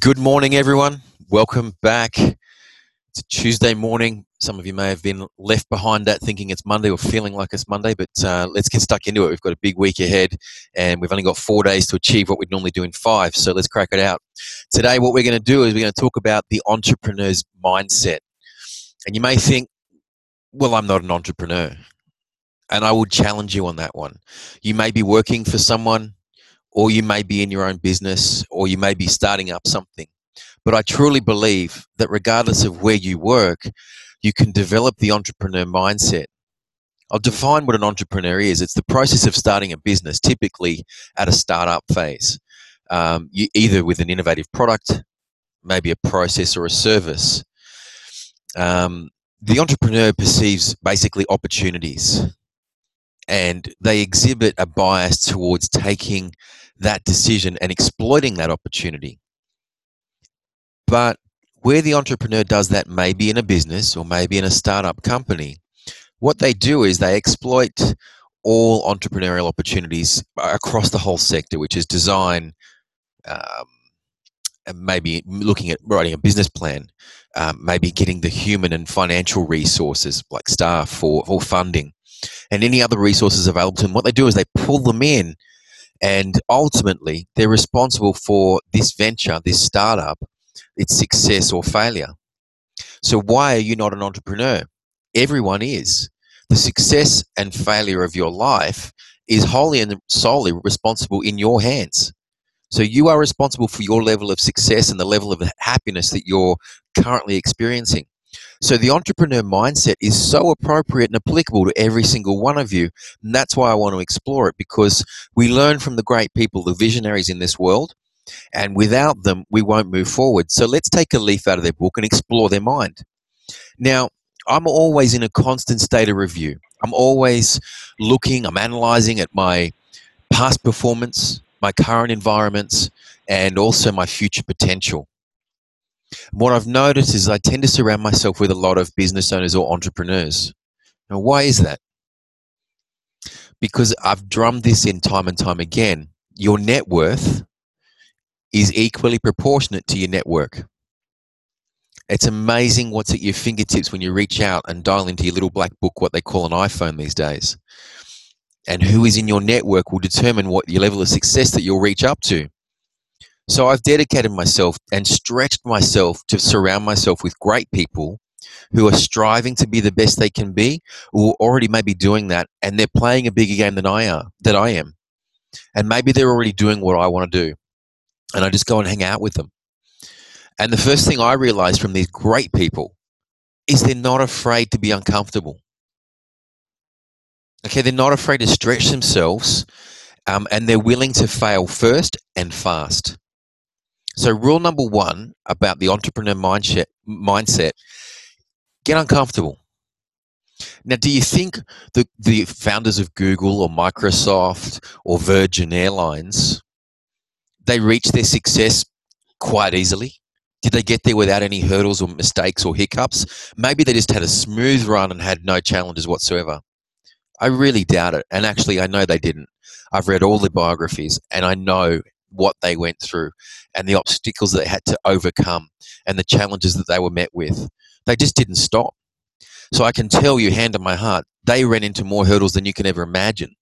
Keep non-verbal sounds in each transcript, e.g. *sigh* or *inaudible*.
Good morning, everyone. Welcome back. It's Tuesday morning. Some of you may have been left behind that thinking it's Monday or feeling like it's Monday, but uh, let's get stuck into it. We've got a big week ahead and we've only got four days to achieve what we'd normally do in five. So let's crack it out. Today, what we're going to do is we're going to talk about the entrepreneur's mindset. And you may think, well, I'm not an entrepreneur. And I would challenge you on that one. You may be working for someone, or you may be in your own business, or you may be starting up something. But I truly believe that regardless of where you work, you can develop the entrepreneur mindset. I'll define what an entrepreneur is. It's the process of starting a business, typically at a startup phase, um, you, either with an innovative product, maybe a process or a service. Um, the entrepreneur perceives basically opportunities and they exhibit a bias towards taking that decision and exploiting that opportunity. But where the entrepreneur does that, maybe in a business or maybe in a startup company, what they do is they exploit all entrepreneurial opportunities across the whole sector, which is design, um, maybe looking at writing a business plan, um, maybe getting the human and financial resources like staff or, or funding, and any other resources available to them. What they do is they pull them in and ultimately, they're responsible for this venture, this startup, its success or failure. So, why are you not an entrepreneur? Everyone is. The success and failure of your life is wholly and solely responsible in your hands. So, you are responsible for your level of success and the level of happiness that you're currently experiencing. So the entrepreneur mindset is so appropriate and applicable to every single one of you. And that's why I want to explore it because we learn from the great people, the visionaries in this world. And without them, we won't move forward. So let's take a leaf out of their book and explore their mind. Now, I'm always in a constant state of review. I'm always looking, I'm analyzing at my past performance, my current environments, and also my future potential. What I've noticed is I tend to surround myself with a lot of business owners or entrepreneurs. Now, why is that? Because I've drummed this in time and time again. Your net worth is equally proportionate to your network. It's amazing what's at your fingertips when you reach out and dial into your little black book, what they call an iPhone these days. And who is in your network will determine what your level of success that you'll reach up to. So I've dedicated myself and stretched myself to surround myself with great people who are striving to be the best they can be, or already maybe doing that, and they're playing a bigger game than I are, that I am. And maybe they're already doing what I want to do. And I just go and hang out with them. And the first thing I realized from these great people is they're not afraid to be uncomfortable. Okay, they're not afraid to stretch themselves um, and they're willing to fail first and fast. So, rule number one about the entrepreneur mindset, mindset get uncomfortable. Now, do you think the, the founders of Google or Microsoft or Virgin Airlines, they reached their success quite easily? Did they get there without any hurdles or mistakes or hiccups? Maybe they just had a smooth run and had no challenges whatsoever. I really doubt it. And actually, I know they didn't. I've read all the biographies and I know what they went through and the obstacles that they had to overcome and the challenges that they were met with. They just didn't stop. So I can tell you, hand on my heart, they ran into more hurdles than you can ever imagine.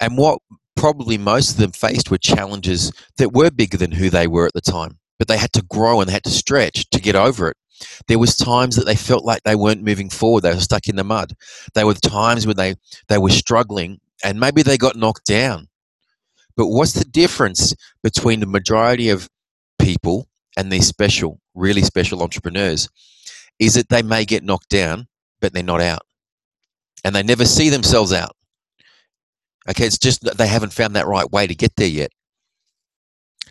And what probably most of them faced were challenges that were bigger than who they were at the time, but they had to grow and they had to stretch to get over it. There was times that they felt like they weren't moving forward; they were stuck in the mud. There were times when they they were struggling, and maybe they got knocked down. But what's the difference between the majority of people and these special, really special entrepreneurs? Is that they may get knocked down, but they're not out. And they never see themselves out. Okay, it's just that they haven't found that right way to get there yet.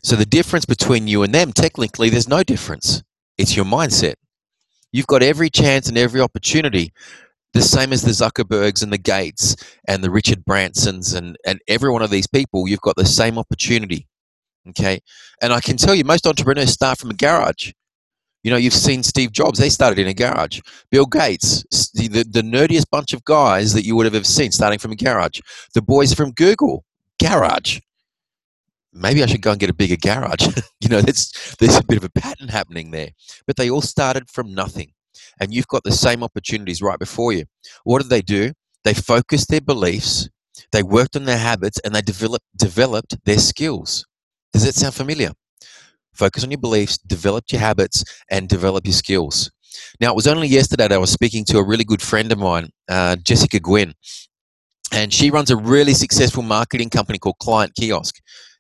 So the difference between you and them, technically, there's no difference. It's your mindset. You've got every chance and every opportunity the same as the Zuckerbergs and the Gates and the Richard Bransons and, and every one of these people, you've got the same opportunity. Okay. And I can tell you, most entrepreneurs start from a garage. You know, you've seen Steve Jobs, they started in a garage. Bill Gates, the, the, nerdiest bunch of guys that you would have ever seen starting from a garage. The boys from Google, garage. maybe I should go and get a bigger garage. *laughs* you know, there's, there's a bit of a pattern happening there. But they all started from nothing. And you've got the same opportunities right before you. What did they do? They focused their beliefs, they worked on their habits, and they developed, developed their skills. Does that sound familiar? Focus on your beliefs, develop your habits, and develop your skills. Now, it was only yesterday that I was speaking to a really good friend of mine, uh, Jessica Gwynn, and she runs a really successful marketing company called Client Kiosk.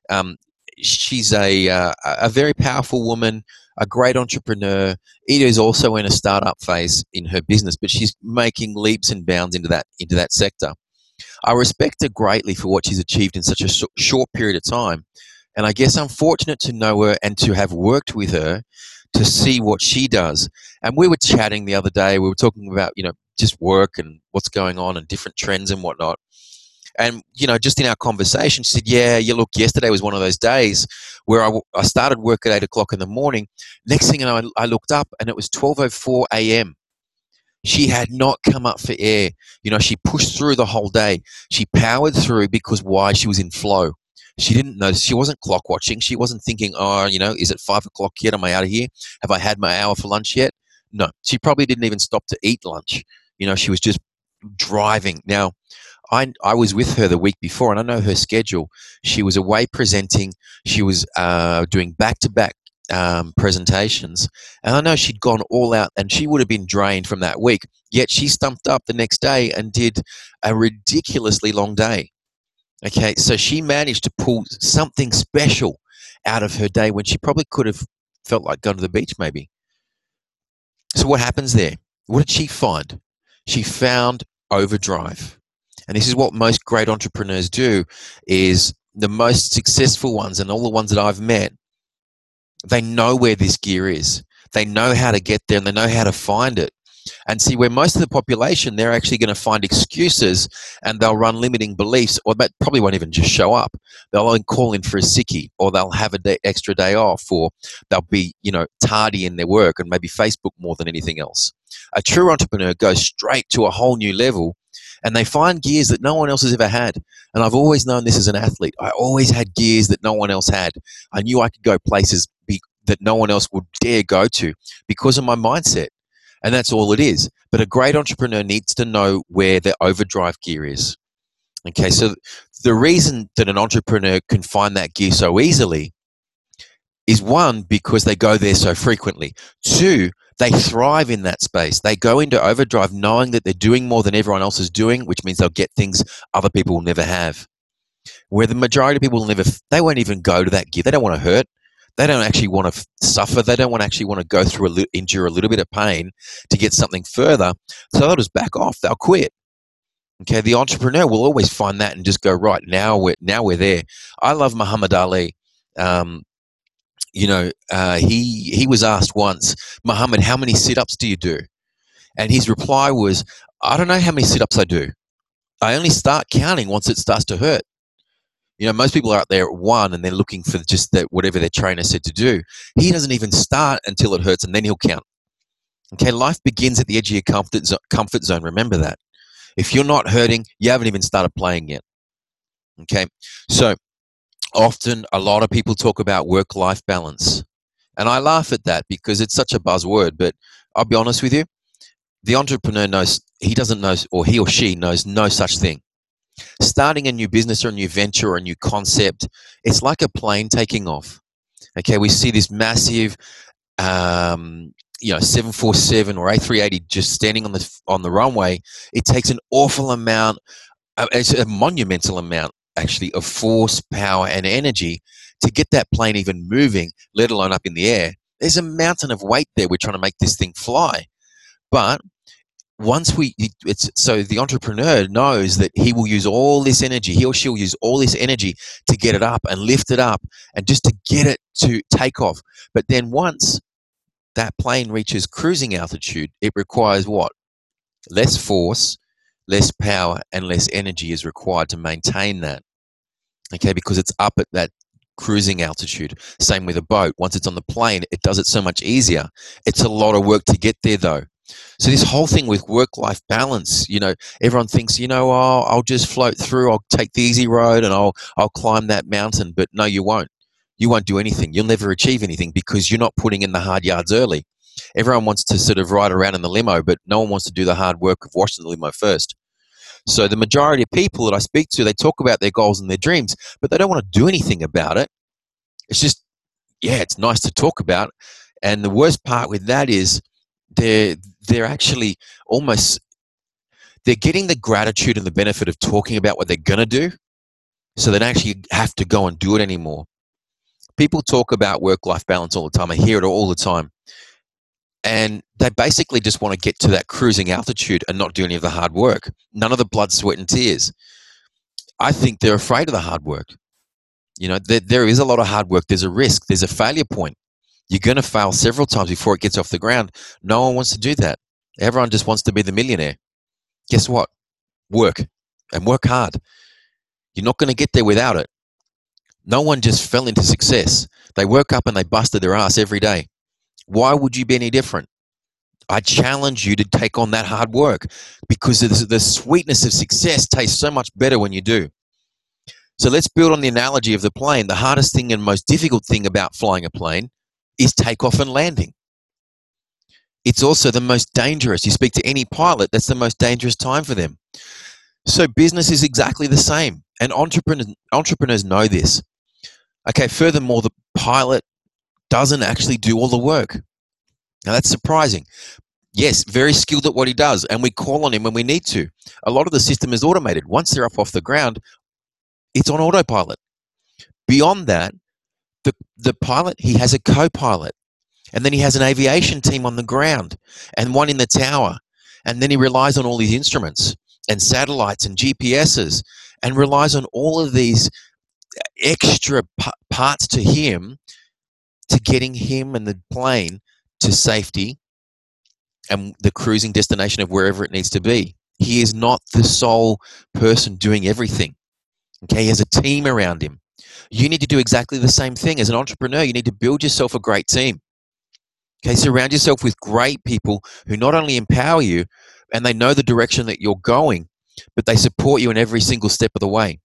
Um, she's a, uh, a very powerful woman, a great entrepreneur. Ida is also in a startup phase in her business, but she's making leaps and bounds into that into that sector. I respect her greatly for what she's achieved in such a sh- short period of time, and I guess I'm fortunate to know her and to have worked with her to see what she does. And we were chatting the other day. We were talking about you know just work and what's going on and different trends and whatnot. And, you know, just in our conversation, she said, Yeah, you look, yesterday was one of those days where I, I started work at 8 o'clock in the morning. Next thing know, I, I looked up and it was 12.04 a.m. She had not come up for air. You know, she pushed through the whole day. She powered through because why? She was in flow. She didn't know. She wasn't clock watching. She wasn't thinking, oh, you know, is it five o'clock yet? Am I out of here? Have I had my hour for lunch yet? No. She probably didn't even stop to eat lunch. You know, she was just driving. Now, I, I was with her the week before and I know her schedule. She was away presenting, she was uh, doing back to back presentations. And I know she'd gone all out and she would have been drained from that week. Yet she stumped up the next day and did a ridiculously long day. Okay, so she managed to pull something special out of her day when she probably could have felt like going to the beach, maybe. So, what happens there? What did she find? She found overdrive and this is what most great entrepreneurs do is the most successful ones and all the ones that I've met, they know where this gear is. They know how to get there and they know how to find it. And see, where most of the population, they're actually going to find excuses and they'll run limiting beliefs, or that probably won't even just show up. They'll call in for a sickie, or they'll have an day, extra day off, or they'll be, you know, tardy in their work and maybe Facebook more than anything else. A true entrepreneur goes straight to a whole new level and they find gears that no one else has ever had. And I've always known this as an athlete. I always had gears that no one else had. I knew I could go places be, that no one else would dare go to because of my mindset. And that's all it is. But a great entrepreneur needs to know where their overdrive gear is. Okay, so the reason that an entrepreneur can find that gear so easily is one, because they go there so frequently. Two, they thrive in that space. They go into overdrive knowing that they're doing more than everyone else is doing, which means they'll get things other people will never have. Where the majority of people will never, they won't even go to that gear. They don't want to hurt. They don't actually want to suffer. They don't want to actually want to go through a li- endure a little bit of pain to get something further. So they'll just back off. They'll quit. Okay, the entrepreneur will always find that and just go right now. We're now we're there. I love Muhammad Ali. Um, you know, uh, he he was asked once, Muhammad, how many sit-ups do you do? And his reply was, I don't know how many sit-ups I do. I only start counting once it starts to hurt. You know, most people are out there at one and they're looking for just that whatever their trainer said to do. He doesn't even start until it hurts and then he'll count. Okay, life begins at the edge of your comfort, comfort zone. Remember that. If you're not hurting, you haven't even started playing yet. Okay, so often a lot of people talk about work life balance. And I laugh at that because it's such a buzzword, but I'll be honest with you. The entrepreneur knows, he doesn't know, or he or she knows no such thing. Starting a new business or a new venture or a new concept, it's like a plane taking off. Okay, we see this massive, um, you know, 747 or A380 just standing on the on the runway. It takes an awful amount, uh, it's a monumental amount actually of force, power, and energy to get that plane even moving, let alone up in the air. There's a mountain of weight there. We're trying to make this thing fly. But once we, it's so the entrepreneur knows that he will use all this energy, he or she will use all this energy to get it up and lift it up and just to get it to take off. But then once that plane reaches cruising altitude, it requires what? Less force, less power and less energy is required to maintain that. Okay, because it's up at that cruising altitude. Same with a boat. Once it's on the plane, it does it so much easier. It's a lot of work to get there, though. So this whole thing with work-life balance, you know, everyone thinks, you know, oh, I'll just float through. I'll take the easy road and I'll I'll climb that mountain. But no, you won't. you won't do anything. You'll never achieve anything because you're not putting in the hard yards early. Everyone wants to sort of ride around in the limo, but no one wants to do the hard work of washing the limo first. So the majority of people that I speak to, they talk about their goals and their dreams, but they don't want to do anything about it. It's just, yeah, it's nice to talk about. And the worst part with that is they're they're actually almost they're getting the gratitude and the benefit of talking about what they're gonna do, so they don't actually have to go and do it anymore. People talk about work life balance all the time. I hear it all the time. And they basically just want to get to that cruising altitude and not do any of the hard work. None of the blood, sweat, and tears. I think they're afraid of the hard work. You know, there, there is a lot of hard work. There's a risk. There's a failure point. You're going to fail several times before it gets off the ground. No one wants to do that. Everyone just wants to be the millionaire. Guess what? Work and work hard. You're not going to get there without it. No one just fell into success. They woke up and they busted their ass every day. Why would you be any different? I challenge you to take on that hard work because the sweetness of success tastes so much better when you do. So let's build on the analogy of the plane. The hardest thing and most difficult thing about flying a plane is takeoff and landing. It's also the most dangerous. You speak to any pilot, that's the most dangerous time for them. So business is exactly the same. And entrepreneurs, know this. Okay, furthermore, the pilot doesn't actually do all the work. Now that's surprising. Yes, very skilled at what he does, and we call on him when we need to. A lot of the system is automated. Once they're up off the ground, it's on autopilot. Beyond that, the, the pilot, he has a co pilot, and then he has an aviation team on the ground, and one in the tower, and then he relies on all these instruments and satellites and GPSs, and relies on all of these extra p- parts to him to getting him and the plane to safety and the cruising destination of wherever it needs to be. He is not the sole person doing everything. Okay, he has a team around him. You need to do exactly the same thing as an entrepreneur. You need to build yourself a great team. Okay, surround yourself with great people who not only empower you and they know the direction that you're going, but they support you in every single step of the way.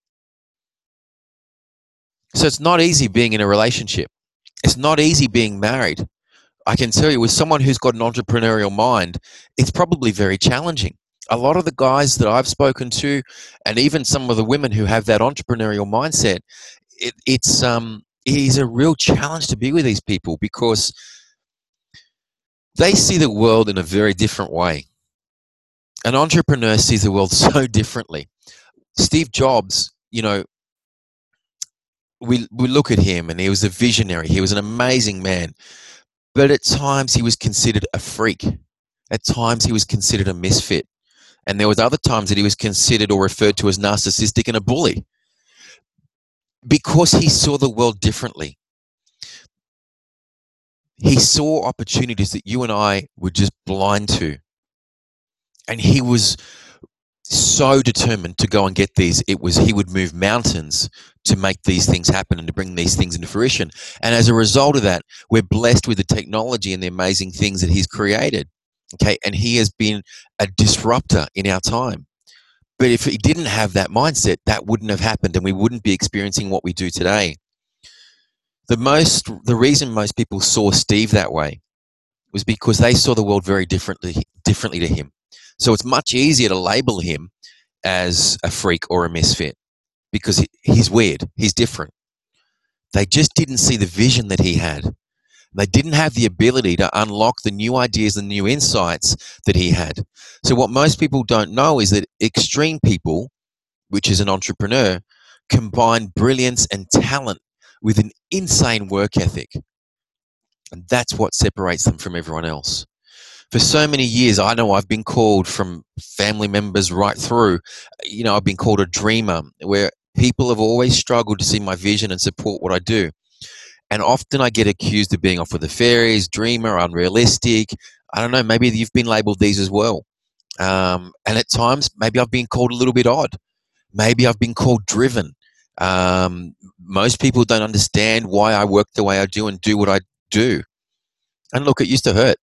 So it's not easy being in a relationship. It's not easy being married. I can tell you, with someone who's got an entrepreneurial mind, it's probably very challenging. A lot of the guys that I've spoken to, and even some of the women who have that entrepreneurial mindset, it, it's um, it is a real challenge to be with these people because they see the world in a very different way. An entrepreneur sees the world *laughs* so differently. Steve Jobs, you know, we we look at him and he was a visionary. He was an amazing man. But at times he was considered a freak. At times he was considered a misfit. And there was other times that he was considered or referred to as narcissistic and a bully. Because he saw the world differently. He saw opportunities that you and I were just blind to. And he was so determined to go and get these it was he would move mountains to make these things happen and to bring these things into fruition. And as a result of that we're blessed with the technology and the amazing things that he's created okay? And he has been a disruptor in our time. But if he didn't have that mindset that wouldn't have happened and we wouldn't be experiencing what we do today. The most the reason most people saw steve that way was because they saw the world very differently differently to him so it's much easier to label him as a freak or a misfit because he's weird, he's different. They just didn't see the vision that he had. They didn't have the ability to unlock the new ideas and new insights that he had. So, what most people don't know is that extreme people, which is an entrepreneur, combine brilliance and talent with an insane work ethic. And that's what separates them from everyone else for so many years, I know I've been called from family members right through. You know, I've been called a dreamer, where people have always struggled to see my vision and support what I do. And often I get accused of being off with the fairies, dreamer, unrealistic. I don't know, maybe you've been labeled these as well. Um, and at times, maybe I've been called a little bit odd. Maybe I've been called driven. Um, most people don't understand why I work the way I do and do what I do. And look, it used to hurt.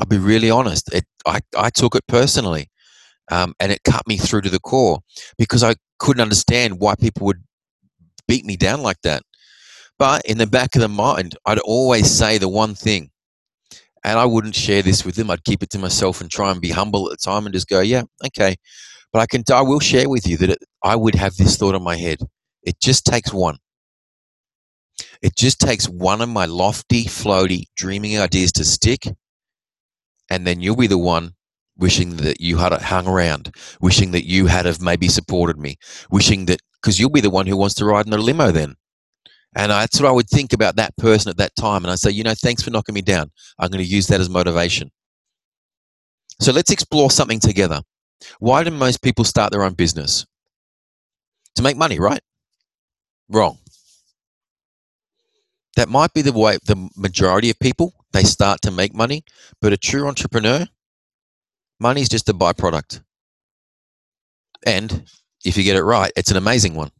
I'll be really honest. It, I, I took it personally, um, and it cut me through to the core because I couldn't understand why people would beat me down like that. But in the back of the mind, I'd always say the one thing. And I wouldn't share this with them. I'd keep it to myself and try and be humble at the time and just go, yeah, okay. But I can, I will share with you that it, I would have this thought in my head. It just takes one. It just takes one of my lofty, floaty, dreaming ideas to stick, and then you'll be the one wishing that you had hung around, wishing that you had have maybe supported me, wishing that because you'll be the one who wants to ride in a limo then. And that's what I would think about that person at that time. And I say, you know, thanks for knocking me down. I'm going to use that as motivation. So let's explore something together. Why do most people start their own business? To make money, right? Wrong. That might be the way the majority of people they start to make money, but a true entrepreneur, money is just a byproduct. And if you get it right, it's an amazing one.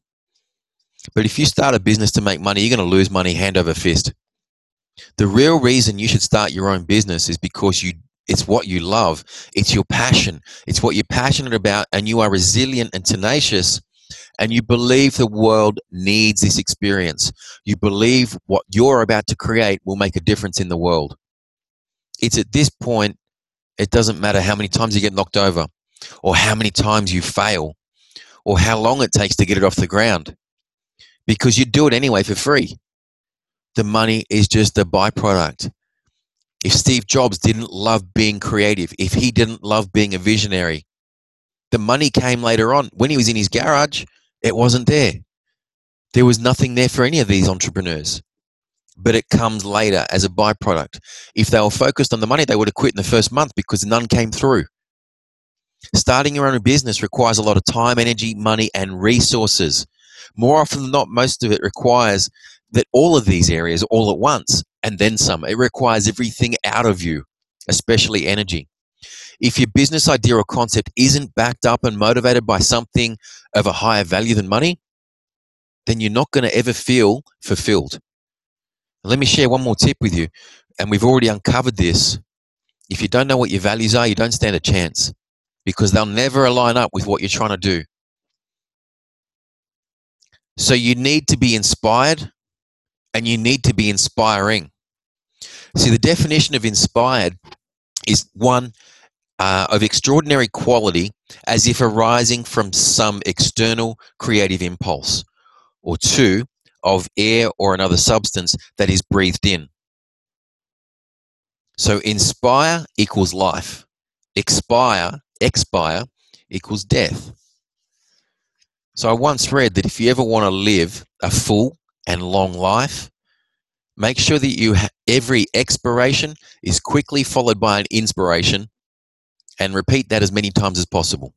But if you start a business to make money, you're going to lose money hand over fist. The real reason you should start your own business is because you it's what you love. It's your passion. It's what you're passionate about and you are resilient and tenacious and you believe the world needs this experience. You believe what you're about to create will make a difference in the world. It's at this point it doesn't matter how many times you get knocked over or how many times you fail or how long it takes to get it off the ground because you do it anyway for free. The money is just a byproduct. If Steve Jobs didn't love being creative, if he didn't love being a visionary, the money came later on. When he was in his garage, it wasn't there. There was nothing there for any of these entrepreneurs. But it comes later as a byproduct. If they were focused on the money, they would have quit in the first month because none came through. Starting your own business requires a lot of time, energy, money, and resources. More often than not, most of it requires that all of these areas all at once and then some. It requires everything out of you, especially energy. If your business idea or concept isn't backed up and motivated by something of a higher value than money, then you're not going to ever feel fulfilled. Let me share one more tip with you, and we've already uncovered this. If you don't know what your values are, you don't stand a chance because they'll never align up with what you're trying to do. So you need to be inspired and you need to be inspiring. See, the definition of inspired is one uh, of extraordinary quality as if arising from some external creative impulse, or two, of air or another substance that is breathed in. So inspire equals life, expire, expire equals death. So I once read that if you ever want to live a full and long life, make sure that you ha- every expiration is quickly followed by an inspiration and repeat that as many times as possible.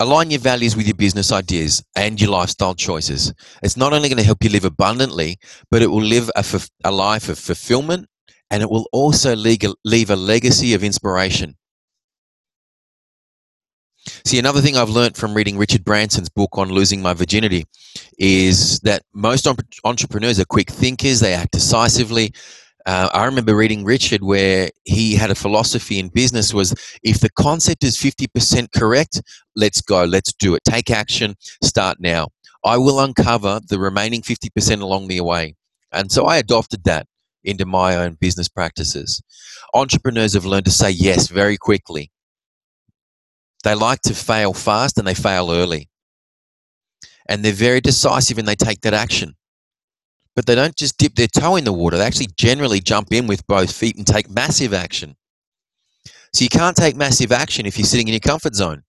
Align your values with your business ideas and your lifestyle choices. It's not only going to help you live abundantly, but it will live a, a life of fulfillment and it will also leave a, leave a legacy of inspiration. See, another thing I've learned from reading Richard Branson's book on losing my virginity is that most entrepreneurs are quick thinkers, they act decisively. Uh, I remember reading Richard where he had a philosophy in business was if the concept is 50% correct, let's go, let's do it. Take action, start now. I will uncover the remaining 50% along the way. And so I adopted that into my own business practices. Entrepreneurs have learned to say yes very quickly. They like to fail fast and they fail early. And they're very decisive and they take that action. But they don't just dip their toe in the water, they actually generally jump in with both feet and take massive action. So you can't take massive action if you're sitting in your comfort zone.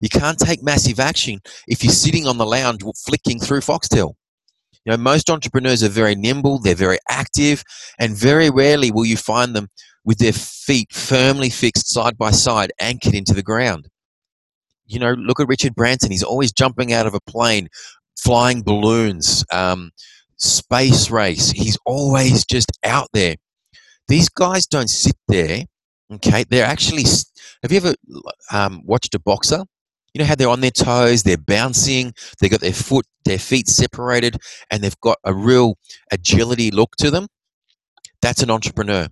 You can't take massive action if you're sitting on the lounge flicking through Foxtel. You know, most entrepreneurs are very nimble, they're very active, and very rarely will you find them with their feet firmly fixed side by side, anchored into the ground you know, look at Richard Branson. He's always jumping out of a plane, flying balloons, um, space race. He's always just out there. These guys don't sit there. Okay, they're actually. Have you ever um, watched a boxer? You know how they're on their toes, they're bouncing, they've got their foot, their feet separated, and they've got a real agility look to them. That's an entrepreneur.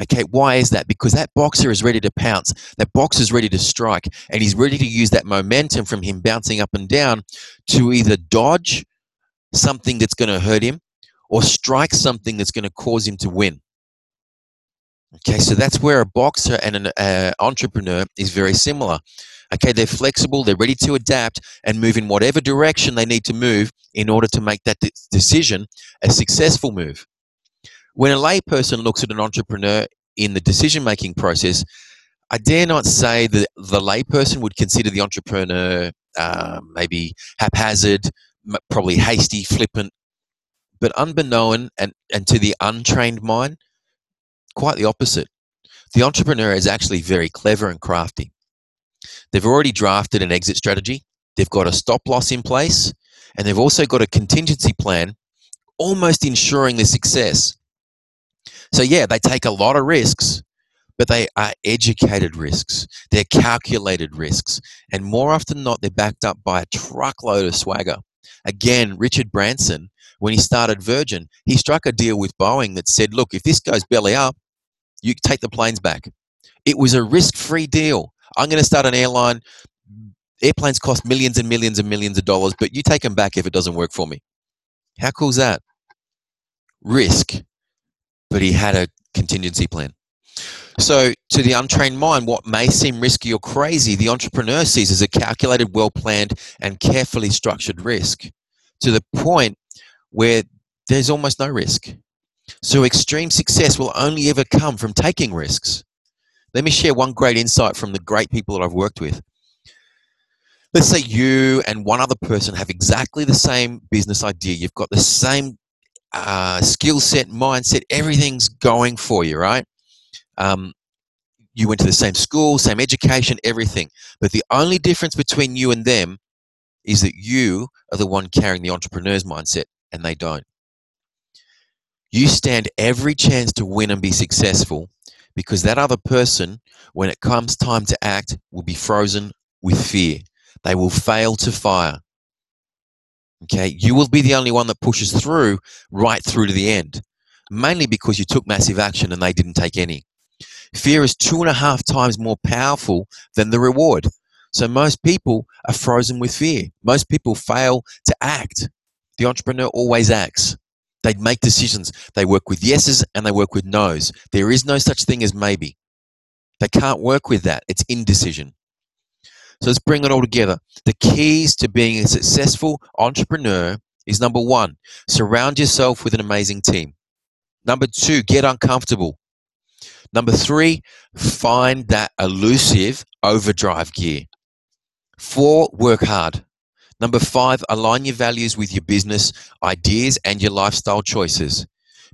Okay, why is that? Because that boxer is ready to pounce. That boxer is ready to strike, and he's ready to use that momentum from him bouncing up and down to either dodge something that's going to hurt him or strike something that's going to cause him to win. Okay, so that's where a boxer and an uh, entrepreneur is very similar. Okay, they're flexible, they're ready to adapt and move in whatever direction they need to move in order to make that de- decision a successful move. When a layperson looks at an entrepreneur in the decision making process, I dare not say that the layperson would consider the entrepreneur uh, maybe haphazard, probably hasty, flippant, but unbeknown and, and to the untrained mind, quite the opposite. The entrepreneur is actually very clever and crafty. They've already drafted an exit strategy, they've got a stop loss in place, and they've also got a contingency plan, almost ensuring their success. So, yeah, they take a lot of risks, but they are educated risks. They're calculated risks. And more often than not, they're backed up by a truckload of swagger. Again, Richard Branson, when he started Virgin, he struck a deal with Boeing that said, look, if this goes belly up, you take the planes back. It was a risk free deal. I'm going to start an airline. Airplanes cost millions and millions and millions of dollars, but you take them back if it doesn't work for me. How cool is that? Risk, but he had a contingency plan. So, to the untrained mind, what may seem risky or crazy, the entrepreneur sees as a calculated, well planned, and carefully structured risk to the point where there's almost no risk. So, extreme success will only ever come from taking risks. Let me share one great insight from the great people that I've worked with. Let's say you and one other person have exactly the same business idea. You've got the same uh, skill set, mindset, everything's going for you, right? Um, you went to the same school, same education, everything. But the only difference between you and them is that you are the one carrying the entrepreneur's mindset and they don't. You stand every chance to win and be successful because that other person, when it comes time to act, will be frozen with fear. They will fail to fire. Okay, you will be the only one that pushes through right through to the end, mainly because you took massive action and they didn't take any. Fear is two and a half times more powerful than the reward. So most people are frozen with fear. Most people fail to act. The entrepreneur always acts. They make decisions. They work with yeses and they work with nos. There is no such thing as maybe. They can't work with that. It's indecision. So let's bring it all together. The keys to being a successful entrepreneur is number one, surround yourself with an amazing team. Number two, get uncomfortable. Number three, find that elusive overdrive gear. Four, work hard. Number five, align your values with your business ideas and your lifestyle choices.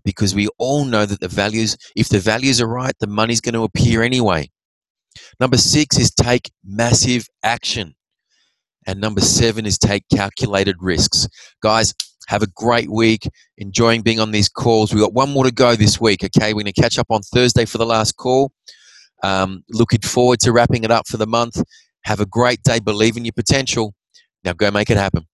Because we all know that the values, if the values are right, the money's going to appear anyway. Number six is take massive action. And number seven is take calculated risks. Guys, have a great week. Enjoying being on these calls. We've got one more to go this week. Okay, we're going to catch up on Thursday for the last call. Um, looking forward to wrapping it up for the month. Have a great day. Believe in your potential. Now go make it happen.